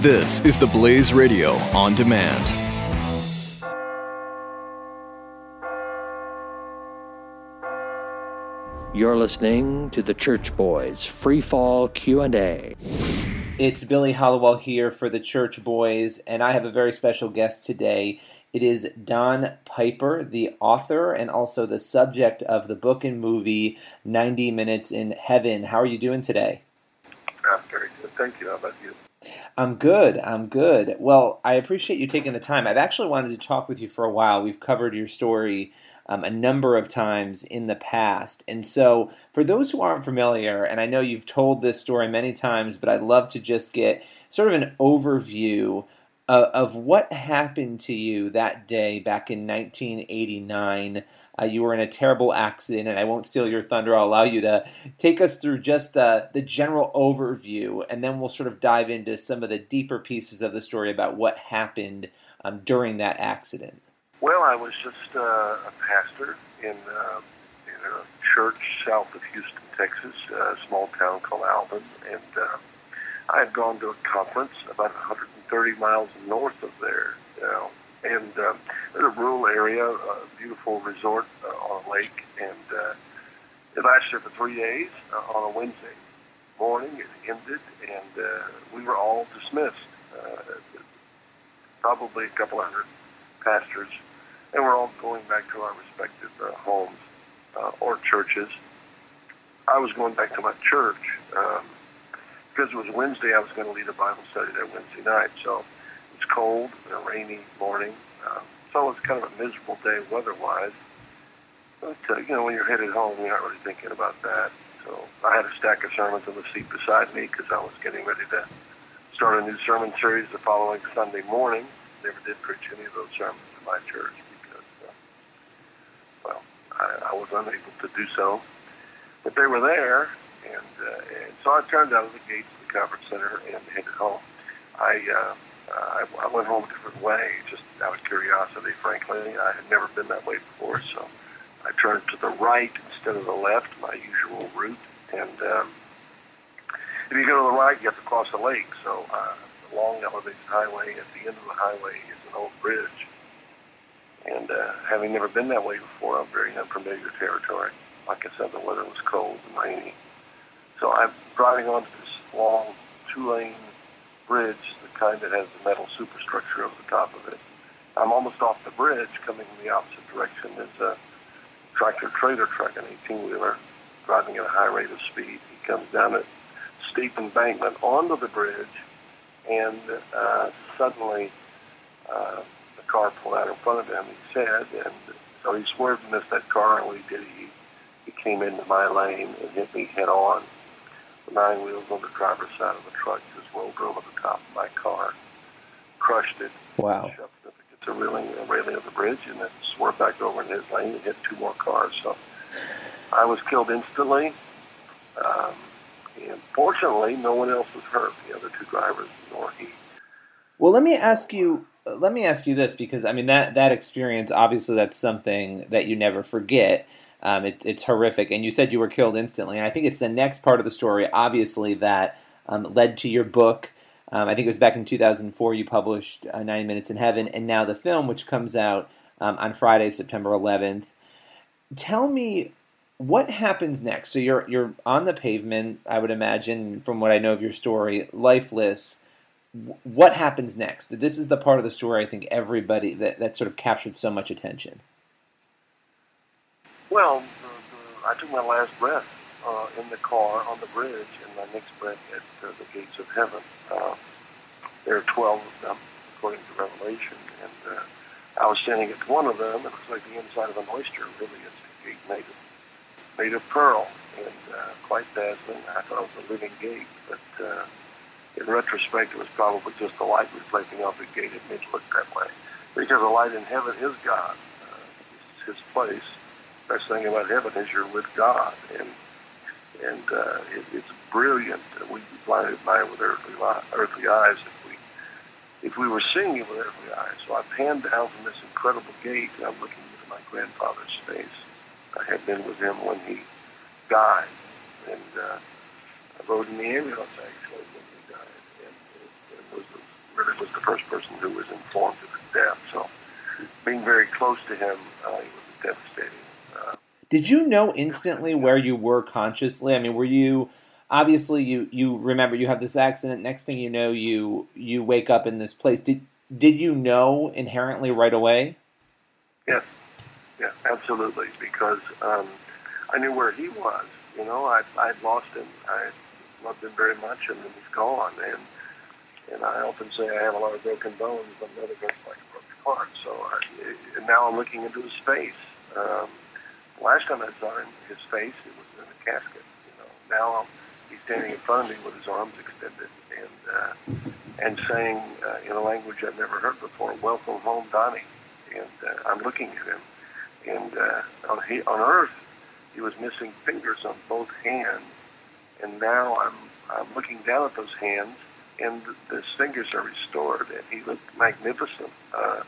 This is the Blaze Radio on demand. You're listening to the Church Boys Free Fall Q&A. It's Billy Hallowell here for the Church Boys, and I have a very special guest today. It is Don Piper, the author and also the subject of the book and movie 90 Minutes in Heaven. How are you doing today? I'm very good. Thank you. How about you? I'm good. I'm good. Well, I appreciate you taking the time. I've actually wanted to talk with you for a while. We've covered your story um, a number of times in the past. And so, for those who aren't familiar, and I know you've told this story many times, but I'd love to just get sort of an overview of, of what happened to you that day back in 1989. Uh, you were in a terrible accident, and I won't steal your thunder. I'll allow you to take us through just uh, the general overview, and then we'll sort of dive into some of the deeper pieces of the story about what happened um, during that accident. Well, I was just uh, a pastor in, uh, in a church south of Houston, Texas, a small town called Alvin, and uh, I had gone to a conference about 130 miles north of there. You know, and um, it's a rural area, a beautiful resort uh, on a lake, and uh, it lasted for three days uh, on a Wednesday morning. It ended, and uh, we were all dismissed. Uh, probably a couple hundred pastors, and we're all going back to our respective uh, homes uh, or churches. I was going back to my church um, because it was Wednesday. I was going to lead a Bible study that Wednesday night, so it's cold, and a rainy morning, um, so it's kind of a miserable day weather-wise. But uh, you know, when you're headed home, you're not really thinking about that. So I had a stack of sermons in the seat beside me because I was getting ready to start a new sermon series the following Sunday morning. Never did preach any of those sermons in my church because, uh, well, I, I was unable to do so. But they were there, and, uh, and so I turned out of the gates of the conference center and headed home. I uh, uh, I, I went home a different way, just out of curiosity, frankly. I had never been that way before, so I turned to the right instead of the left, my usual route. And um, if you go to the right, you have to cross a lake. So uh, a long elevated highway. At the end of the highway is an old bridge. And uh, having never been that way before, I'm very unfamiliar territory. Like I said, the weather was cold and rainy. So I'm driving onto this long two-lane bridge, the kind that has the metal superstructure over the top of it. I'm almost off the bridge, coming in the opposite direction. There's a tractor trailer truck, an 18-wheeler, driving at a high rate of speed. He comes down a steep embankment onto the bridge, and uh, suddenly uh, the car pulled out in front of him, he said, and so he swerved and missed that car, and what he did, he, he came into my lane and hit me head on. The nine wheels on the driver's side of the truck just rolled over the top of my car, crushed it, Wow. shoved it against the railing, the railing of the bridge, and then swerved back over in his lane and hit two more cars. So I was killed instantly. Um, and fortunately, no one else was hurt. The other two drivers, nor he. Well, let me ask you. Let me ask you this because I mean that that experience obviously that's something that you never forget. Um, it, it's horrific, and you said you were killed instantly. And I think it's the next part of the story, obviously, that um, led to your book. Um, I think it was back in 2004 you published uh, 90 Minutes in Heaven, and now the film, which comes out um, on Friday, September 11th. Tell me what happens next. So you're you're on the pavement, I would imagine, from what I know of your story, lifeless. What happens next? This is the part of the story I think everybody that, that sort of captured so much attention. Well, the, the, I took my last breath uh, in the car on the bridge, and my next breath at uh, the gates of heaven. Uh, there are 12 of them, according to Revelation, and uh, I was standing at one of them. It looks like the inside of an oyster, really. It's a gate made of, made of pearl, and uh, quite dazzling. I thought it was a living gate, but uh, in retrospect, it was probably just the light reflecting off the gate. It made it look that way. Because the light in heaven is God. Uh, it's his place. Best thing about heaven is you're with God, and and uh, it, it's brilliant. We'd blinded by it with earthly, earthly eyes if we if we were seeing it with earthly eyes. So I panned down from this incredible gate, and I'm looking into my grandfather's face. I had been with him when he died, and uh, I rode in the ambulance actually when he died, and it, it was the first person who was informed of his death. So, being very close to him, uh, it was devastating. Did you know instantly where you were consciously? I mean, were you obviously you you remember you have this accident. Next thing you know, you you wake up in this place. Did did you know inherently right away? Yes, yes, absolutely. Because um, I knew where he was. You know, I I'd lost him. I loved him very much, and then he's gone. And and I often say I have a lot of broken bones, but broken like a broken heart. So I, and now I'm looking into his face. Um, last time I saw him, his face, it was in a casket. You know, now he's standing in front of me with his arms extended and uh, and saying uh, in a language I've never heard before, "Welcome home, Donnie." And uh, I'm looking at him, and uh, on he, on Earth, he was missing fingers on both hands, and now I'm I'm looking down at those hands, and his fingers are restored, and he looked magnificent. Uh,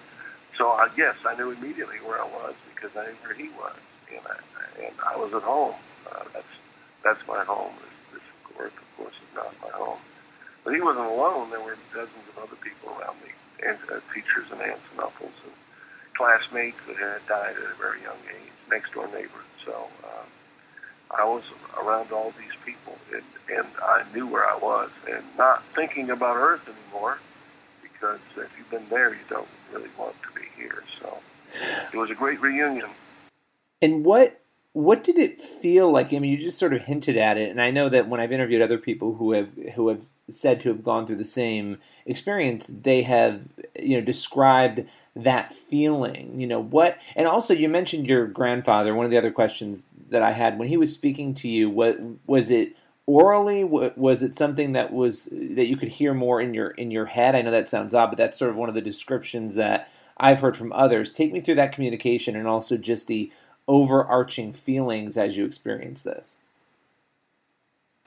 so I, yes, I knew immediately where I was because I knew where he was, and I, and I was at home. Uh, that's that's my home. This, this earth, of course, is not my home. But he wasn't alone. There were dozens of other people around me, and uh, teachers and aunts and uncles and classmates that had died at a very young age, next door neighbors. So um, I was around all these people, and, and I knew where I was, and not thinking about Earth anymore, because if you've been there, you don't really want to be here. So it was a great reunion. And what what did it feel like? I mean, you just sort of hinted at it, and I know that when I've interviewed other people who have who have said to have gone through the same experience, they have you know described that feeling. You know what? And also, you mentioned your grandfather. One of the other questions that I had when he was speaking to you, what was it? orally was it something that was that you could hear more in your in your head i know that sounds odd but that's sort of one of the descriptions that i've heard from others take me through that communication and also just the overarching feelings as you experience this?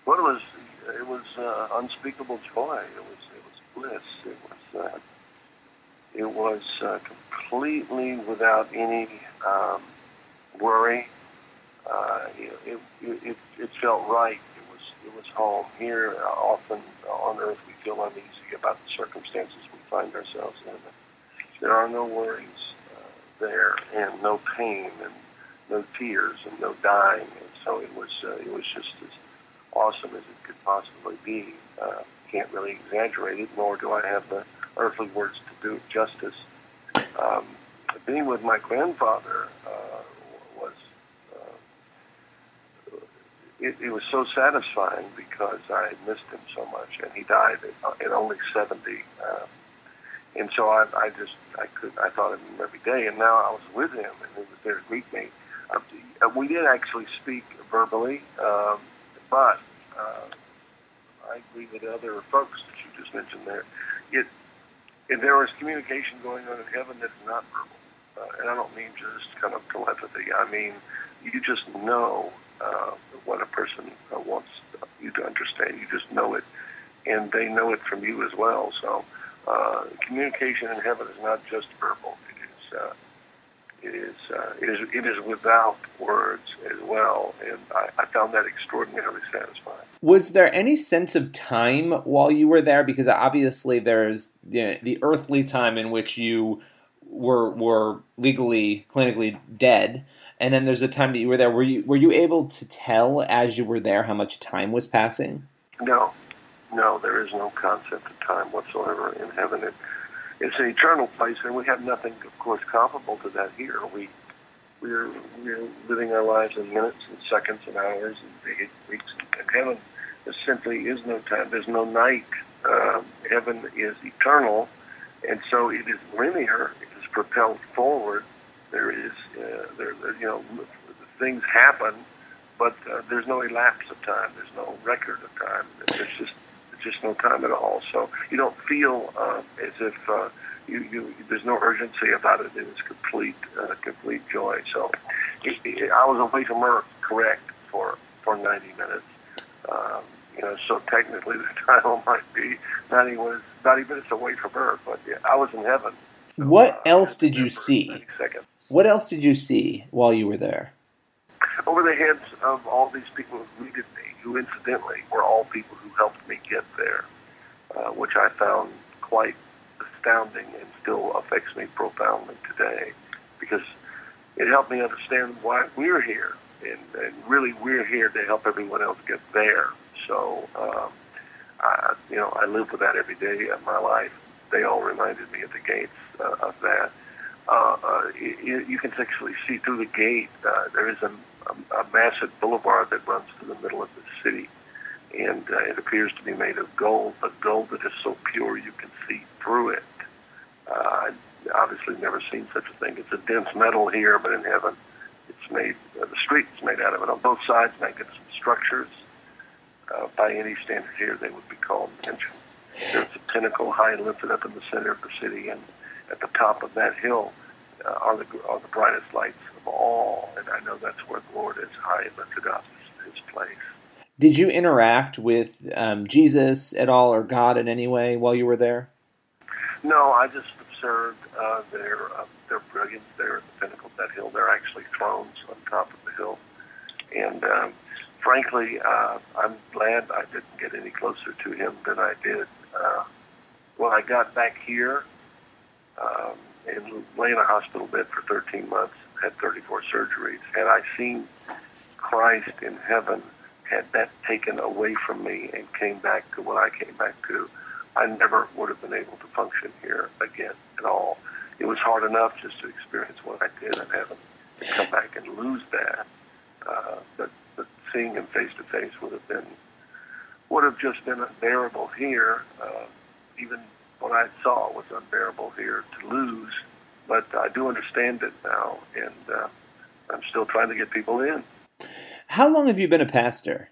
Well it was it was uh, unspeakable joy. It was it was bliss. It was uh, it was uh, completely without any um, worry. Uh, it, it, it, it felt right. It was home. Here, often on earth, we feel uneasy about the circumstances we find ourselves in. There are no worries uh, there, and no pain, and no tears, and no dying. And so it was. Uh, it was just as awesome as it could possibly be. Uh, can't really exaggerate it, nor do I have the earthly words to do it justice. Um, being with my grandfather uh, it, it was so satisfying because I missed him so much, and he died at, at only seventy. Uh, and so I, I just I could I thought of him every day, and now I was with him, and he was there to greet me. Uh, we did actually speak verbally, um, but uh, I agree with other folks that you just mentioned there. It and there was communication going on in heaven that is not verbal, uh, and I don't mean just kind of telepathy. I mean you just know uh, what a person uh, wants you to understand. You just know it, and they know it from you as well. So, uh, communication in heaven is not just verbal. It is. Uh, it is, uh, it is it is without words as well, and I, I found that extraordinarily satisfying. Was there any sense of time while you were there? Because obviously there's you know, the earthly time in which you were were legally clinically dead, and then there's a time that you were there. Were you were you able to tell as you were there how much time was passing? No, no, there is no concept of time whatsoever in heaven. It, it's an eternal place, and we have nothing, of course, comparable to that here. We we're we're living our lives in minutes and seconds and hours and days, and weeks. And heaven there simply is no time. There's no night. Um, heaven is eternal, and so it is linear. It is propelled forward there is, uh, there, you know, things happen, but uh, there's no elapse of time. There's no record of time. There's just, just no time at all. So you don't feel uh, as if uh, you, you, there's no urgency about it. It is complete, uh, complete joy. So it, it, I was away from Earth, correct, for for 90 minutes. Um, you know, so technically the title might be 90 was 90 minutes away from Earth, but yeah, I was in heaven. So, what uh, else did you see? What else did you see while you were there? Over the heads of all these people who greeted me, who incidentally were all people who helped me get there, uh, which I found quite astounding and still affects me profoundly today because it helped me understand why we're here. And, and really, we're here to help everyone else get there. So, um, I, you know, I live with that every day of my life. They all reminded me at the gates uh, of that. Uh, you, you can actually see through the gate. Uh, there is a, a, a massive boulevard that runs through the middle of the city, and uh, it appears to be made of gold, but gold that is so pure you can see through it. Uh, I obviously never seen such a thing. It's a dense metal here, but in heaven, it's made. Uh, the street's made out of it on both sides. Magnificent structures. Uh, by any standard here, they would be called mansions. There's a pinnacle high and lifted up in the center of the city, and at the top of that hill uh, are the are the brightest lights of all. And I know that's where the Lord is high and lifted up, his, his place. Did you interact with um, Jesus at all or God in any way while you were there? No, I just observed uh, their uh, their brilliance there at the pinnacle of that hill. They're actually thrones on top of the hill, and um, frankly, uh, I'm glad I didn't get any closer to him than I did uh, when I got back here and lay in a hospital bed for 13 months. Had 34 surgeries. Had I seen Christ in heaven, had that taken away from me and came back to what I came back to, I never would have been able to function here again at all. It was hard enough just to experience what I did in heaven and come back and lose that. Uh, but, but seeing him face to face would have been would have just been unbearable here. Uh, even what I saw was unbearable here to lose. But I do understand it now, and uh, I'm still trying to get people in. How long have you been a pastor?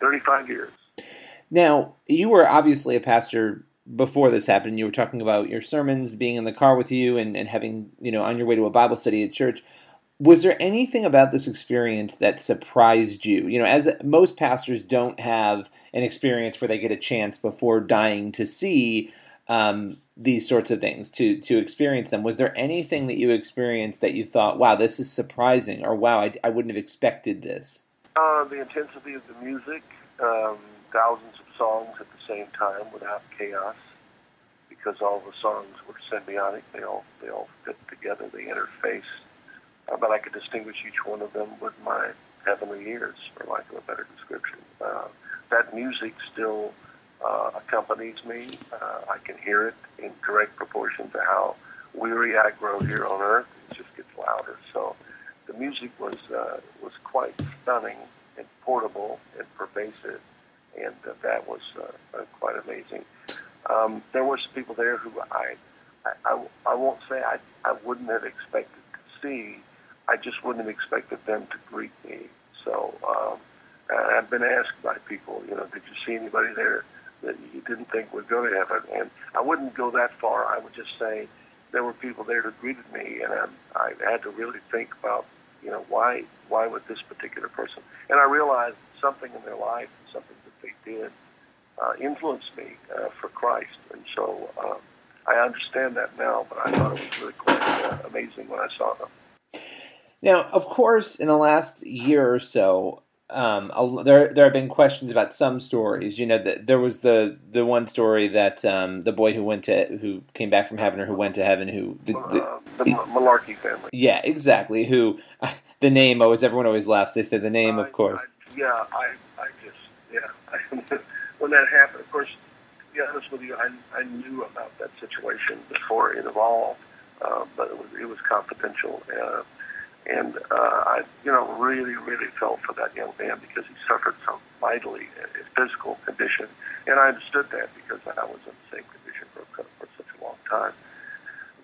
35 years. Now, you were obviously a pastor before this happened. You were talking about your sermons, being in the car with you, and, and having, you know, on your way to a Bible study at church. Was there anything about this experience that surprised you? You know, as most pastors don't have an experience where they get a chance before dying to see um, these sorts of things, to to experience them. Was there anything that you experienced that you thought, "Wow, this is surprising," or "Wow, I, I wouldn't have expected this"? Uh, the intensity of the music, um, thousands of songs at the same time without chaos, because all the songs were symbiotic. They all they all fit together. They interface. Uh, but I could distinguish each one of them with my heavenly ears, for lack of a better description. Uh, that music still uh, accompanies me. Uh, I can hear it in direct proportion to how weary I grow here on earth. It just gets louder. So the music was uh, was quite stunning and portable and pervasive, and uh, that was uh, uh, quite amazing. Um, there were some people there who I, I, I, I won't say I, I wouldn't have expected to see. I just wouldn't have expected them to greet me. So um, I've been asked by people, you know, did you see anybody there that you didn't think would go to heaven? And I wouldn't go that far. I would just say there were people there who greeted me, and I, I had to really think about, you know, why why would this particular person? And I realized something in their life, something that they did, uh, influenced me uh, for Christ, and so um, I understand that now. But I thought it was really quite uh, amazing when I saw them. Now, of course, in the last year or so, um, there there have been questions about some stories. You know, the, there was the the one story that um, the boy who went to who came back from heaven or who went to heaven who the, the, uh, the Malarkey family. Yeah, exactly. Who the name always everyone always laughs. They say the name, of course. I, yeah, I I just yeah. when that happened, of course, to be honest with you, I I knew about that situation before it evolved, uh, but it was it was confidential. And uh, I, you know, really, really felt for that young man because he suffered so mightily his physical condition, and I understood that because I was in the same condition for, for such a long time,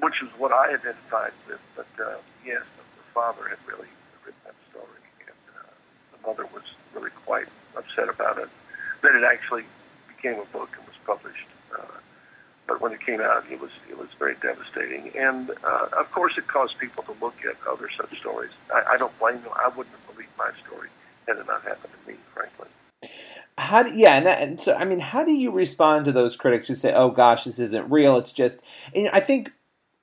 which is what I identified with. But uh, yes, the father had really written that story, and uh, the mother was really quite upset about it. That it actually became a book and was published. Uh, but when it came out, it was it was very devastating, and uh, of course, it caused people to look at other such stories. I, I don't blame them. I wouldn't have believed my story had it not happened to me, frankly. How do, yeah, and, that, and so I mean, how do you respond to those critics who say, "Oh gosh, this isn't real. It's just," and I think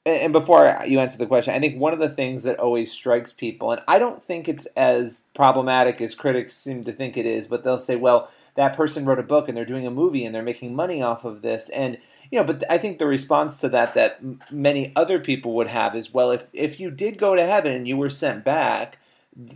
and before you answer the question, I think one of the things that always strikes people, and I don't think it's as problematic as critics seem to think it is, but they'll say, well, that person wrote a book and they're doing a movie and they're making money off of this. And you know but i think the response to that that many other people would have is well if if you did go to heaven and you were sent back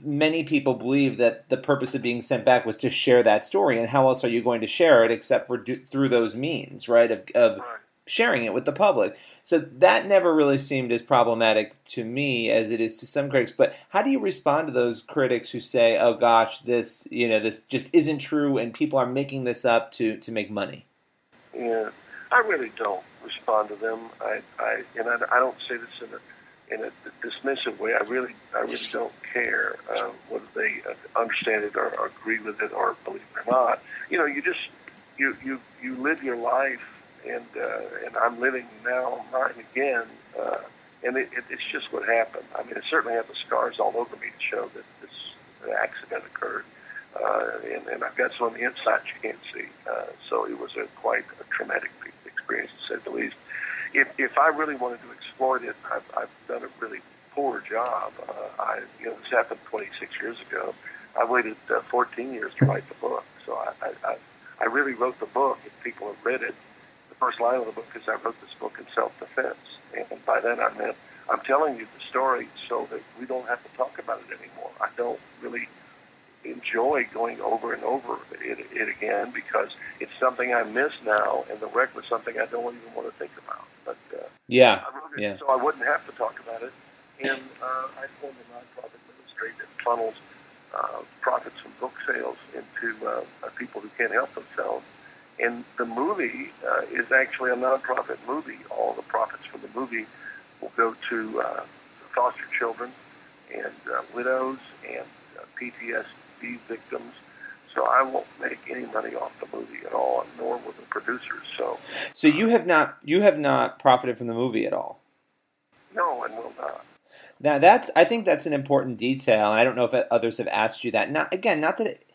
many people believe that the purpose of being sent back was to share that story. And how else are you going to share it except for do, through those means right? Of, of sharing it with the public so that never really seemed as problematic to me as it is to some critics but how do you respond to those critics who say oh gosh this you know this just isn't true and people are making this up to to make money yeah i really don't respond to them i i and i, I don't say this in a in a dismissive way. I really, I really don't care uh, whether they understand it or, or agree with it or believe it or not. You know, you just you you you live your life, and uh, and I'm living now mine again, uh, and it, it, it's just what happened. I mean, I certainly have the scars all over me to show that this accident occurred. Uh, and, and I've got some on the inside you can't see. Uh, so it was a quite a traumatic experience, to say the least if, if I really wanted to exploit it, I've, I've done a really poor job. Uh, I, you know, this happened 26 years ago. I waited uh, 14 years to write the book, so I, I, I really wrote the book. If people have read it, first line of the book is I wrote this book in self-defense, and by that I meant I'm telling you the story so that we don't have to talk about it anymore. I don't really enjoy going over and over it, it again because it's something I miss now, and the wreck was something I don't even want to think about. But uh, yeah, I wrote it yeah. so I wouldn't have to talk about it. And uh, I formed a nonprofit ministry that funnels uh, profits from book sales into uh, people who can't help themselves. And the movie uh, is actually a nonprofit movie. All the profits from the movie will go to uh, foster children and uh, widows and uh, PTSD victims so I won't make any money off the movie at all, nor will the producers. So, so you have not you have not profited from the movie at all. No, and will not. Now that's I think that's an important detail, and I don't know if others have asked you that. Not again, not that. It,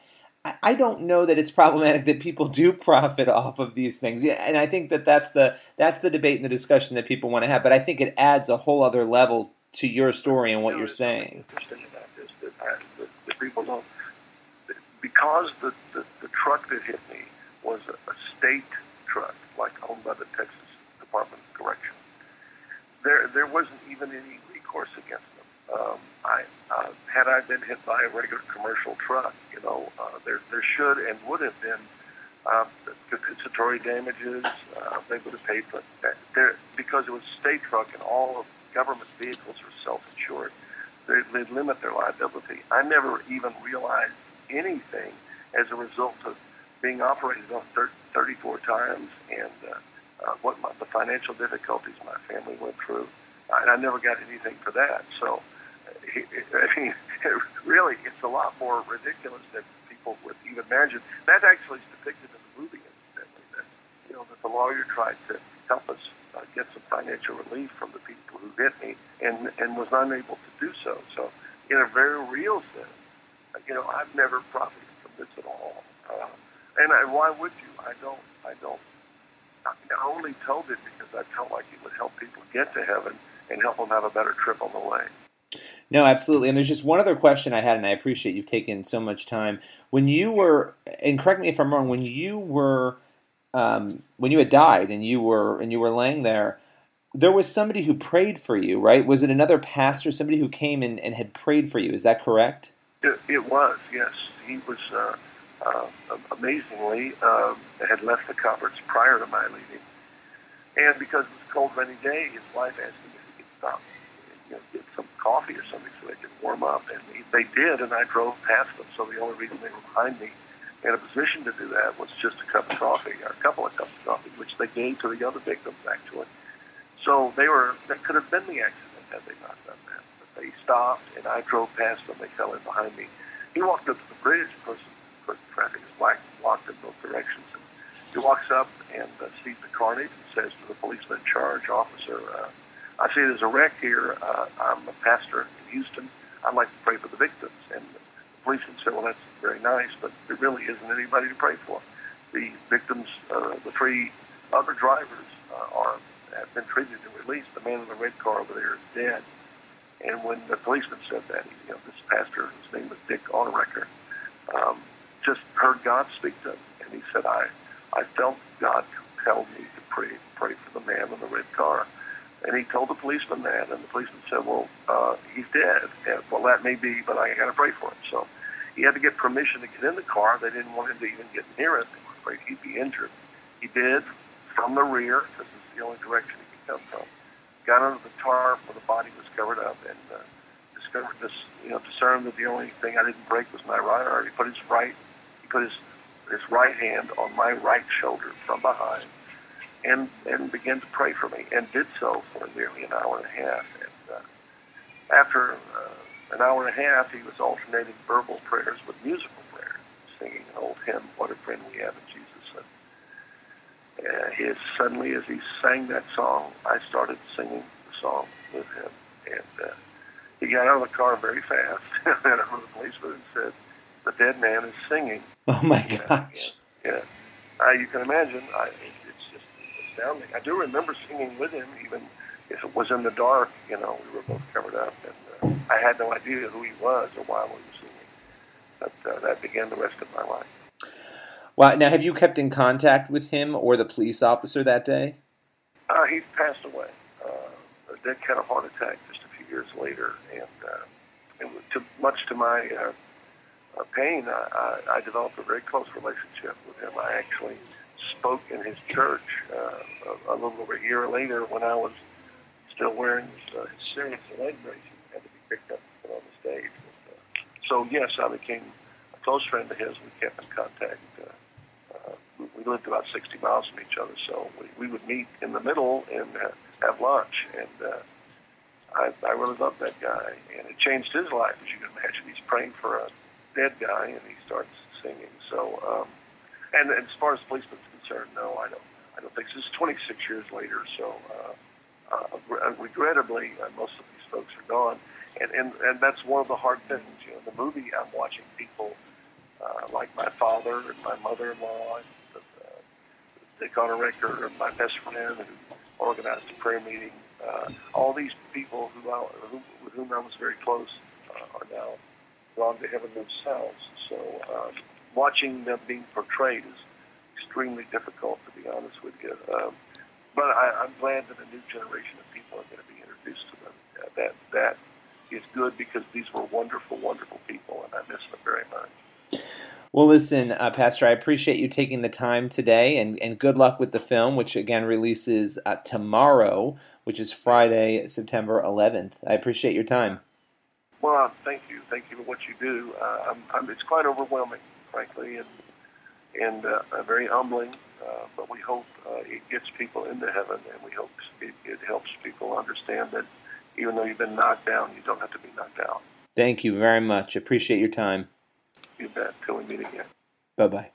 I don't know that it's problematic that people do profit off of these things. Yeah, and I think that that's the that's the debate and the discussion that people want to have. But I think it adds a whole other level to your story and what you're saying. Interesting about this that, I, that, that people don't because the, the, the truck that hit me was a, a state truck, like owned by the Texas Department of Correction. there there wasn't even any recourse against them. Um, I uh, had I been hit by a regular commercial truck, you know, uh, there there should and would have been uh, compensatory damages. Uh, they would have paid that. There because it was a state truck and all of government vehicles were self-insured. They, they limit their liability. I never even realized anything as a result of being operated on 34 times and uh, uh, what my, the financial difficulties my family went through. And I never got anything for that. So, I mean, really, it's a lot more ridiculous than people would even imagine. That actually is depicted in the movie, incidentally, that, you know, that the lawyer tried to help us uh, get some financial relief from the people who hit me and, and was unable to do so. So, in a very real sense, you know, I've never profited from this at all. Uh, and I, why would you? I don't. I don't. I, I only told it because I felt like it would help people get to heaven and help them have a better trip on the way. No, absolutely. And there's just one other question I had, and I appreciate you've taken so much time. When you were, and correct me if I'm wrong, when you were, um, when you had died and you were and you were laying there, there was somebody who prayed for you, right? Was it another pastor, somebody who came and, and had prayed for you? Is that correct? It, it was, yes. He was uh, uh, amazingly uh, had left the conference prior to my leaving, and because it was a cold, rainy day, his wife asked him if he could stop, you know, get some coffee or something so they could warm up, and they did, and I drove past them. So the only reason they were behind me in a position to do that was just a cup of coffee, or a couple of cups of coffee, which they gave to the other victims actually. So they were that could have been the accident had they not done that. But they stopped, and I drove past them. They fell in behind me. He walked up to the bridge. Of course, of course traffic is black, blocked in both directions. And he walks up and uh, sees the carnage and says to the policeman in charge, officer, uh, I see there's a wreck here. Uh, I'm a pastor in Houston. I'd like to pray for the victims. And the policeman said, well, that's very nice, but there really isn't anybody to pray for. The victims, uh, the three other drivers uh, are have been treated and released. The man in the red car over there is dead. And when the policeman said that, you know, this pastor, his name was Dick Onerecker, um, just heard God speak to him. And he said, I, I felt God compelled me to pray, pray for the man in the red car. And he told the policeman that, and the policeman said, well, uh, he's dead. And, well, that may be, but I got to pray for him. So he had to get permission to get in the car. They didn't want him to even get near it. They were afraid he'd be injured. He did from the rear, because it's the only direction he could come from. Got under the tarp where the body was covered up, and uh, discovered this, you know, discerned that the only thing I didn't break was my right arm. He put his right, he put his his right hand on my right shoulder from behind, and and began to pray for me, and did so for nearly an hour and a half. And uh, after uh, an hour and a half, he was alternating verbal prayers with musical prayers, singing an old hymn, "What a Friend We Have in Jesus." And uh, his, suddenly, as he sang that song, I started singing the song with him, and. Uh, he got out of the car very fast and to the policeman and said, "The dead man is singing." Oh my gosh! Yeah, yeah. Uh, you can imagine. I, astounding. I do remember singing with him, even if it was in the dark. You know, we were both covered up, and uh, I had no idea who he was or why we were singing. But uh, that began the rest of my life. Wow. Now, have you kept in contact with him or the police officer that day? Uh, he's passed away. Uh, a dead kind of heart attack just a few years later, and, uh, and to, much to my uh, uh, pain, I, I, I developed a very close relationship with him. I actually spoke in his church uh, a, a little over a year later when I was still wearing his, uh, his serious leg brace. He had to be picked up and put on the stage. Uh, so yes, I became a close friend of his. We kept in contact. Uh, uh, we, lived about 60 miles from each other, so we, we would meet in the middle and uh, have lunch. And uh, I, I really loved that guy, and it changed his life. As you can imagine, he's praying for a dead guy, and he starts singing. So, um, and, as far as policeman's concerned, no, I don't. I don't think so. This is 26 years later, so uh, uh, regrettably, uh, most of these folks are gone, and, and and that's one of the hard things. You know, the movie I'm watching people uh, like my father and my mother-in-law, and uh, Dick Onerecker, and my best friend who organized a prayer meeting uh, all these people who, I, who with whom I was very close uh, are now gone to heaven themselves. So um, watching them being portrayed is extremely difficult, to be honest with you. Um, but I, I'm glad that a new generation of people are going to be introduced to them. Uh, that that is good because these were wonderful, wonderful people, and I miss them very much. Well, listen, uh, Pastor, I appreciate you taking the time today, and, and good luck with the film, which again releases uh, tomorrow which is Friday, September 11th. I appreciate your time. Well, thank you. Thank you for what you do. Uh, I'm, I'm, it's quite overwhelming, frankly, and and uh, very humbling. Uh, but we hope uh, it gets people into heaven, and we hope it, it helps people understand that even though you've been knocked down, you don't have to be knocked out. Thank you very much. Appreciate your time. You bet. Till we meet again. Bye bye.